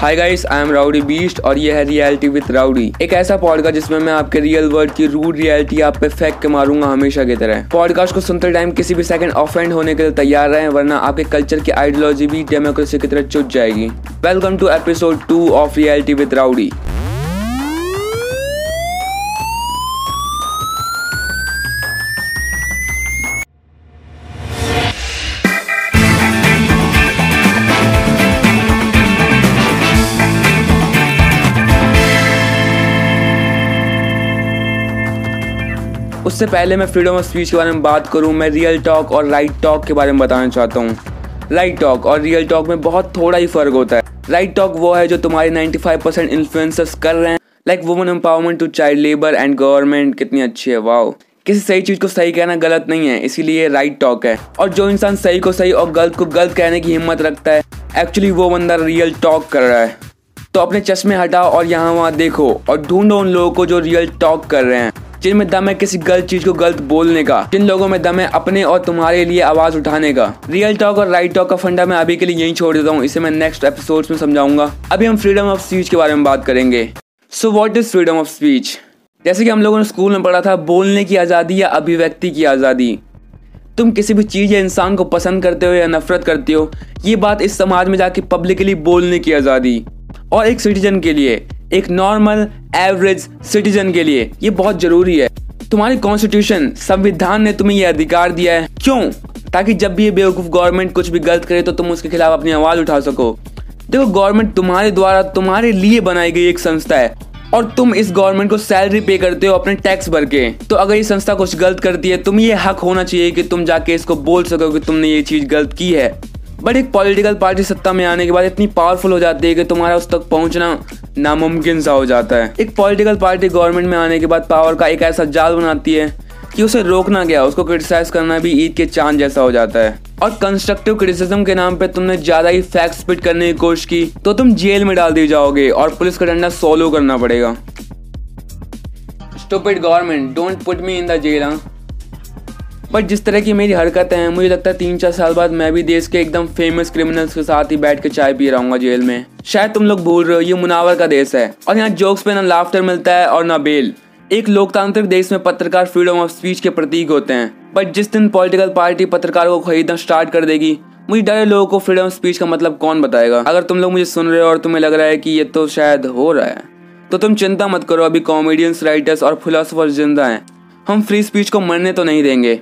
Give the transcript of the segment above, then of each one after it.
Hi guys I am rowdy beast और ये है रियलिटी विद राउडी एक ऐसा पॉडकास्ट जिसमें मैं आपके रियल वर्ल्ड की रूड रियलिटी आप पे फेंक के मारूँगा हमेशा की तरह। पॉडकास्ट को सुनते टाइम किसी भी सेकंड ऑफेंड होने के लिए तैयार रहे, वरना आपके कल्चर की आइडियोलॉजी भी डेमोक्रेसी की तरह चुट जाएगी। Welcome to episode two of reality with rowdy उससे पहले मैं फ्रीडम ऑफ़ स्पीच के बारे में बात करूँ, मैं रियल टॉक और राइट टॉक के बारे में बताना चाहता हूँ। राइट टॉक और रियल टॉक में बहुत थोड़ा ही फ़र्क होता है। राइट टॉक वो है जो तुम्हारे 95 परसेंट इन्फ्लुएंसर्स कर रहे हैं। Like women empowerment to child labour and government कितनी अच्छी है वाओ किसी सही चीज़ को सही कहना गलत नहीं है, इसीलिए राइट टॉक है। और जो इंसान सही को सही और गलत को गलत कहने की हिम्मत रखता है एक्चुअली वो बंदा रियल टॉक कर रहा है। तो अपने चश्मे हटाओ और यहाँ वहाँ देखो और ढूंढो उन लोगों को जो रियल टॉक कर रहे हैं। जिनमें दम है किसी गलत चीज़ को गलत बोलने का, जिन लोगों में दम है अपने और तुम्हारे लिए आवाज़ उठाने का। रियल टॉक और राइट टॉक का फंडा मैं अभी के लिए यही छोड़ देता हूँ, इसे मैं नेक्स्ट एपिसोड में समझाऊँगा। अभी हम फ्रीडम ऑफ़ स्पीच के बारे में बात करेंगे। So what is freedom of speech जैसे कि हम लोगों ने स्कूल में पढ़ा था, बोलने की आज़ादी या अभिव्यक्ति की आज़ादी। तुम किसी भी चीज़ या इंसान को पसंद करते हो या नफरत करते हो, ये बात इस समाज में जाके पब्लिकली बोलने की आज़ादी। और एक सिटीजन के लिए एक नॉर्मल एवरेज सिटीजन के लिए। ये बहुत ज़रूरी है। तुम्हारी कॉन्स्टिट्यूशन संविधान ने तुम्हें ये अधिकार दिया है। क्यों? ताकि जब भी ये बेवकूफ़ गवर्नमेंट कुछ भी गलत करे तो तुम उसके खिलाफ अपनी आवाज़ उठा सको। देखो गवर्नमेंट तुम्हारे द्वारा तुम्हारे लिए बनाई गई एक संस्था है। और तुम इस गवर्नमेंट को सैलरी पे करते हो अपने टैक्स भर के। तो अगर ये संस्था कुछ गलत करती है तुम ये हक होना चाहिए कि तुम जाके इसको बोल सको कि तुमने ये चीज़ गलत की है। बट एक पॉलिटिकल पार्टी सत्ता में आने के बाद इतनी पावरफुल हो जाती है कि तुम्हारा उस तक पहुँचना नामुमकिन सा हो जाता है। एक पॉलिटिकल पार्टी गवर्नमेंट में आने के बाद पावर का एक ऐसा जाल बनाती है कि उसे रोकना गया उसको क्रिटिसाइज करना भी ईद के चाँद जैसा हो जाता है। और कंस्ट्रक्टिव क्रिटिसिज्म के नाम पे तुमने ज़्यादा ही फैक्ट स्पिट करने की कोशिश की तो तुम जेल में डाल दिए जाओगे और पुलिस का डंडा सोलो करना पड़ेगा। Stupid government don't put me in the jail हाँ। बट जिस तरह की मेरी हरकतें हैं, मुझे लगता है तीन चार साल बाद मैं भी देश के एकदम फ़ेमस क्रिमिनल्स के साथ ही बैठ के चाय पी रहा हूँ जेल में। शायद तुम लोग भूल रहे हो, ये मुनावर का देश है। और यहाँ जोक्स पे ना लाफ्टर मिलता है और ना बेल। एक लोकतांत्रिक देश में पत्रकार फ्रीडम ऑफ़ स्पीच के प्रतीक होते हैं। बट जिस दिन पॉलिटिकल पार्टी पत्रकारों को खरीदना स्टार्ट कर देगी, मुझे डर लोगों को फ्रीडम ऑफ़ स्पीच का मतलब कौन बताएगा। अगर तुम लोग मुझे सुन रहे हो और तुम्हें लग रहा है कि ये तो शायद हो रहा है तो तुम चिंता मत करो, अभी कॉमेडियंस राइटर्स और फिलोसफर ज़िंदा हैं। हम फ्री स्पीच को मरने तो नहीं देंगे।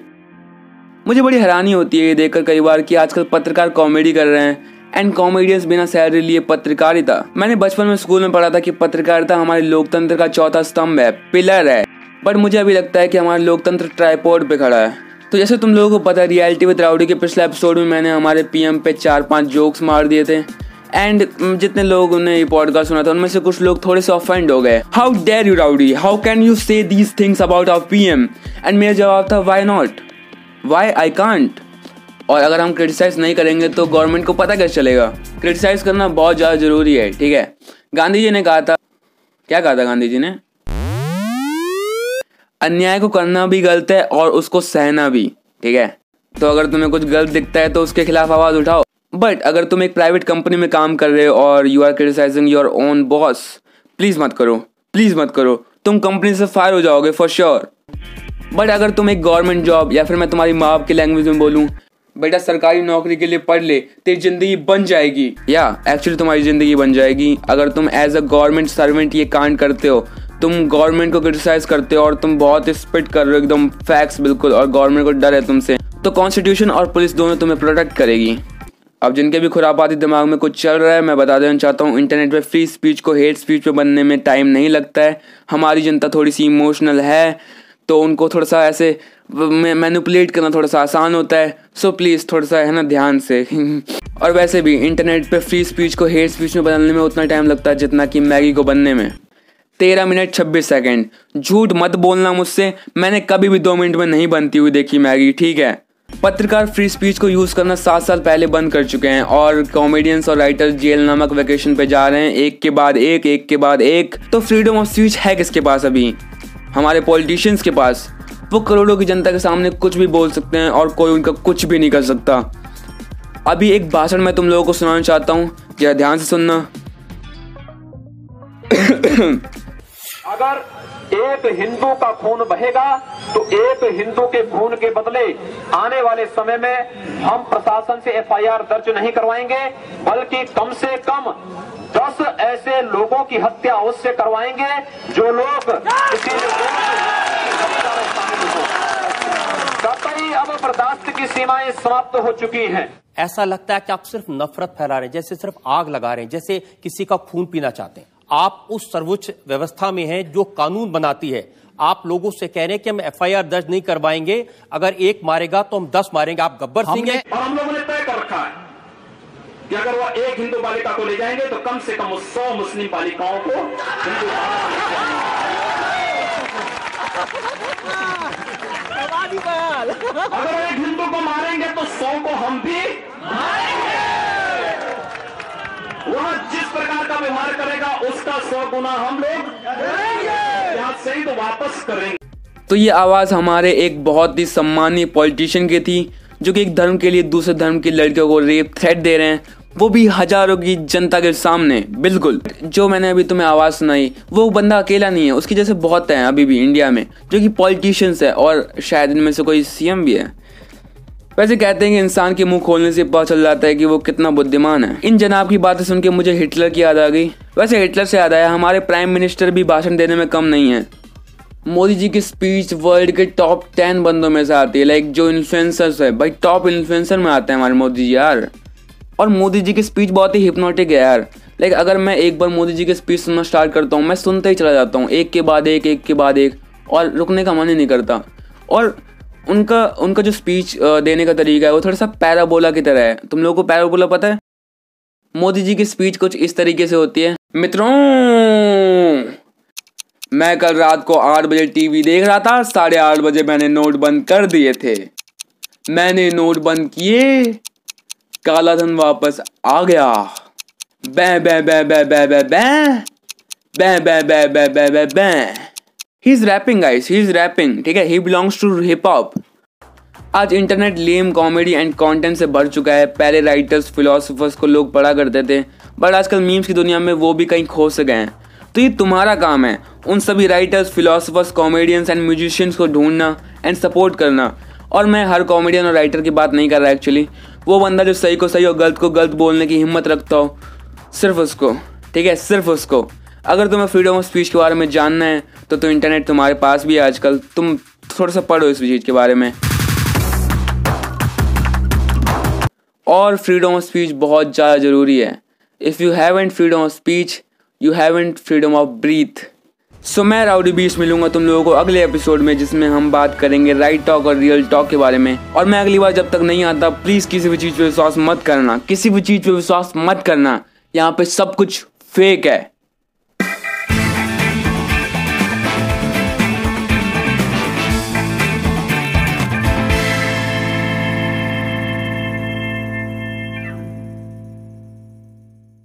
मुझे बड़ी हैरानी होती है ये देखकर कई बार कि आजकल पत्रकार कॉमेडी कर रहे हैं। एंड कॉमेडियंस बिना सैलरी लिए पत्रकारिता। मैंने बचपन में स्कूल में पढ़ा था कि पत्रकारिता हमारे लोकतंत्र का चौथा स्तंभ है, पिलर है। बट मुझे अभी लगता है कि हमारा लोकतंत्र ट्राईपोर्ड पे खड़ा है। तो जैसे तुम लोगों को पता है रियलिटी विद राउडी के पिछले एपिसोड में मैंने हमारे पीएम पे चार पाँच जोक्स मार दिए थे। एंड जितने लोगों ने ये पॉडकास्ट सुना था, उनमें से कुछ लोग थोड़े से ऑफेंड हो गए। How dare you Rowdy how can you say these things about our PM and मेरा जवाब था why not why I can't और अगर हम क्रिटिसाइज नहीं करेंगे तो गवर्नमेंट को पता कैसे चलेगा? क्रिटिसाइज करना बहुत ज़्यादा ज़रूरी है, ठीक है? गांधी जी ने कहा था, क्या कहा था गांधी जी ने? अन्याय को करना भी गलत है और उसको सहना भी, ठीक है? तो अगर तुम्हें कुछ गलत दिखता है तो उसके खिलाफ आवाज़ उठाओ। बट अगर तुम एक प्राइवेट कंपनी में काम कर रहे हो और you are criticising your own boss please मत करो प्लीज़ मत करो। तुम कंपनी से फायर हो जाओगे फॉर श्योर बट अगर तुम एक गवर्नमेंट जॉब या फिर मैं तुम्हारी माँ बाप की लैंग्वेज में बोलूँ, बेटा सरकारी नौकरी के लिए पढ़ ले, तेरी ज़िंदगी बन जाएगी। या एक्चुअली तुम्हारी ज़िंदगी बन जाएगी। अगर तुम एज अ गवर्नमेंट सर्वेंट ये कांड करते हो, तुम गवर्नमेंट को क्रिटिसाइज करते हो और तुम बहुत स्पिट कर रहे हो, एकदम फैक्ट्स बिल्कुल, और गवर्नमेंट को डर है तुमसे तो कॉन्स्टिट्यूशन और पुलिस दोनों तुम्हें प्रोटेक्ट करेगी। अब जिनके भी खुरापाती दिमाग में कुछ चल रहा है, मैं बता देना चाहता हूँ इंटरनेट पे फ्री स्पीच को हेट स्पीच पे बनने में टाइम नहीं लगता है। हमारी जनता थोड़ी सी इमोशनल है तो उनको थोड़ा सा ऐसे मैनुपलेट करना थोड़ा सा आसान होता है। सो प्लीज़ थोड़ा सा है ना ध्यान से। और वैसे भी इंटरनेट पे फ्री स्पीच को हेट स्पीच में बदलने में उतना टाइम लगता है जितना कि मैगी को बनने में। तेरह मिनट छब्बीस सेकेंड झूठ मत बोलना मुझसे। मैंने कभी भी दो मिनट में नहीं बनती हुई देखी मैगी ठीक है? पत्रकार फ्री स्पीच को यूज़ करना सात साल पहले बंद कर चुके हैं और कॉमेडियंस और राइटर्स जेल नामक वेकेशन पे जा रहे हैं। एक के बाद एक एक के बाद एक। तो फ्रीडम ऑफ़ स्पीच है किसके पास अभी? हमारे पॉलिटिशियंस के पास, वो करोड़ों की जनता के सामने कुछ भी बोल सकते हैं और कोई उनका कुछ भी नहीं कर सकता। अभी एक भाषण मैं तुम लोगों को सुनाना चाहता हूँ, जरा ध्यान से सुनना। अगर एक हिंदू का खून बहेगा तो एक हिंदू के खून के बदले आने वाले समय में हम प्रशासन से एफआईआर दर्ज नहीं करवाएँगे, बल्कि कम से कम दस ऐसे लोगों की हत्या उससे करवाएँगे, जो लोग किसी कतई अब बर्दाश्त की सीमाएँ समाप्त हो चुकी हैं। ऐसा लगता है कि आप सिर्फ़ नफरत फैला रहे हैं जैसे सिर्फ़ आग लगा रहे हैं जैसे किसी का खून पीना चाहते हैं। आप उस सर्वोच्च व्यवस्था में हैं जो कानून बनाती है। आप लोगों से कह रहे हैं कि हम एफआईआर दर्ज नहीं करवाएँगे। अगर एक मारेगा तो हम दस मारेंगे। आप गब्बर सिंह हैं। और हम लोगों ने तय कर रखा है कि अगर वह एक हिंदू बालिका को ले जाएँगे तो कम से कम सौ मुस्लिम बालिकाओं को हिंदू अगर एक हिंदू को मारेंगे तो सौ को हम भी मारेंगे। वह जिस प्रकार का व्यवहार करेगा उसका सौ गुना हम लोग करेंगे यहाँ से तो वापस करेंगे। तो ये आवाज़ हमारे एक बहुत ही सम्मानीय पॉलिटिशियन की थी जो कि एक धर्म के लिए दूसरे धर्म की लड़कियों को रेप थ्रेट दे रहे हैं। वो भी हज़ारों की जनता के सामने, बिल्कुल। जो मैंने अभी तुम्हें आवाज़ सुनाई, वो बंदा अकेला नहीं है, उसकी जैसे बहुत हैं अभी भी इंडिया में, जो कि पॉलिटिशियंस है और शायद इनमें से कोई सीएम भी है। वैसे कहते हैं कि इंसान के मुँह खोलने से पता चल जाता है कि वो कितना बुद्धिमान है। इन जनाब की बातें सुन के मुझे हिटलर की याद आ गई। वैसे हिटलर से याद आया, हमारे प्राइम मिनिस्टर भी भाषण देने में कम नहीं है। मोदी जी की स्पीच वर्ल्ड के टॉप टेन बंदों में से आती है लाइक जो इन्फ्लुएंसर्स है। भाई, टॉप इन्फ्लुएंसर में आते हैं हमारे मोदी जी, यार। और मोदी जी की स्पीच बहुत ही हिप्नोटिक है यार। लाइक अगर मैं एक बार मोदी जी की स्पीच सुनना स्टार्ट करता हूँ, मैं सुनते ही चला जाता हूँ। एक के बाद एक एक के बाद एक। और रुकने का मन ही नहीं करता। और उनका उनका जो स्पीच देने का तरीका है, वो थोड़ा सा पैराबोला की तरह है। तुम लोगों को पैराबोला पता है? मोदी जी की स्पीच कुछ इस तरीके से होती है। मित्रों, मैं कल रात को आठ बजे टीवी देख रहा था। साढ़े आठ बजे मैंने नोट बंद कर दिए थे। मैंने नोट बंद किए। काला धन वापस आ गया बै बै बै बै बै बै बै बै बै बै बै बै बै बै he is rapping guys he is rapping ठीक है he belongs to hip hop आज internet lame comedy and content से भर चुका है पहले राइटर्स फिलोसफर्स को लोग पढ़ा करते थे बट आजकल मीम्स की दुनिया में वो भी कहीं खो से गए हैं तो ये तुम्हारा काम है उन सभी writers philosophers comedians and musicians को ढूंढना एंड सपोर्ट करना और मैं हर कॉमेडियन और राइटर की बात नहीं कर रहा एक्चुअली वो बंदा जो सही को सही और गलत को गलत बोलने की हिम्मत रखता हो, सिर्फ़ उसको, ठीक है? सिर्फ़ उसको। अगर तुम्हें फ्रीडम ऑफ़ स्पीच के बारे में जानना है तो तो इंटरनेट तुम्हारे पास भी है आजकल। तुम थोड़ा सा पढ़ो इस चीज़ के बारे में। और फ्रीडम ऑफ़ स्पीच बहुत ज़्यादा ज़रूरी है। If you haven't freedom of speech you haven't freedom of breath so मैं राउडी बीस मिलूँगा तुम लोगों को अगले एपिसोड में, जिसमें हम बात करेंगे राइट टॉक और रियल टॉक के बारे में। और मैं अगली बार जब तक नहीं आता प्लीज़ किसी भी चीज़ पे विश्वास मत करना। किसी भी चीज़ पे विश्वास मत करना। यहाँ पे सब कुछ फेक है।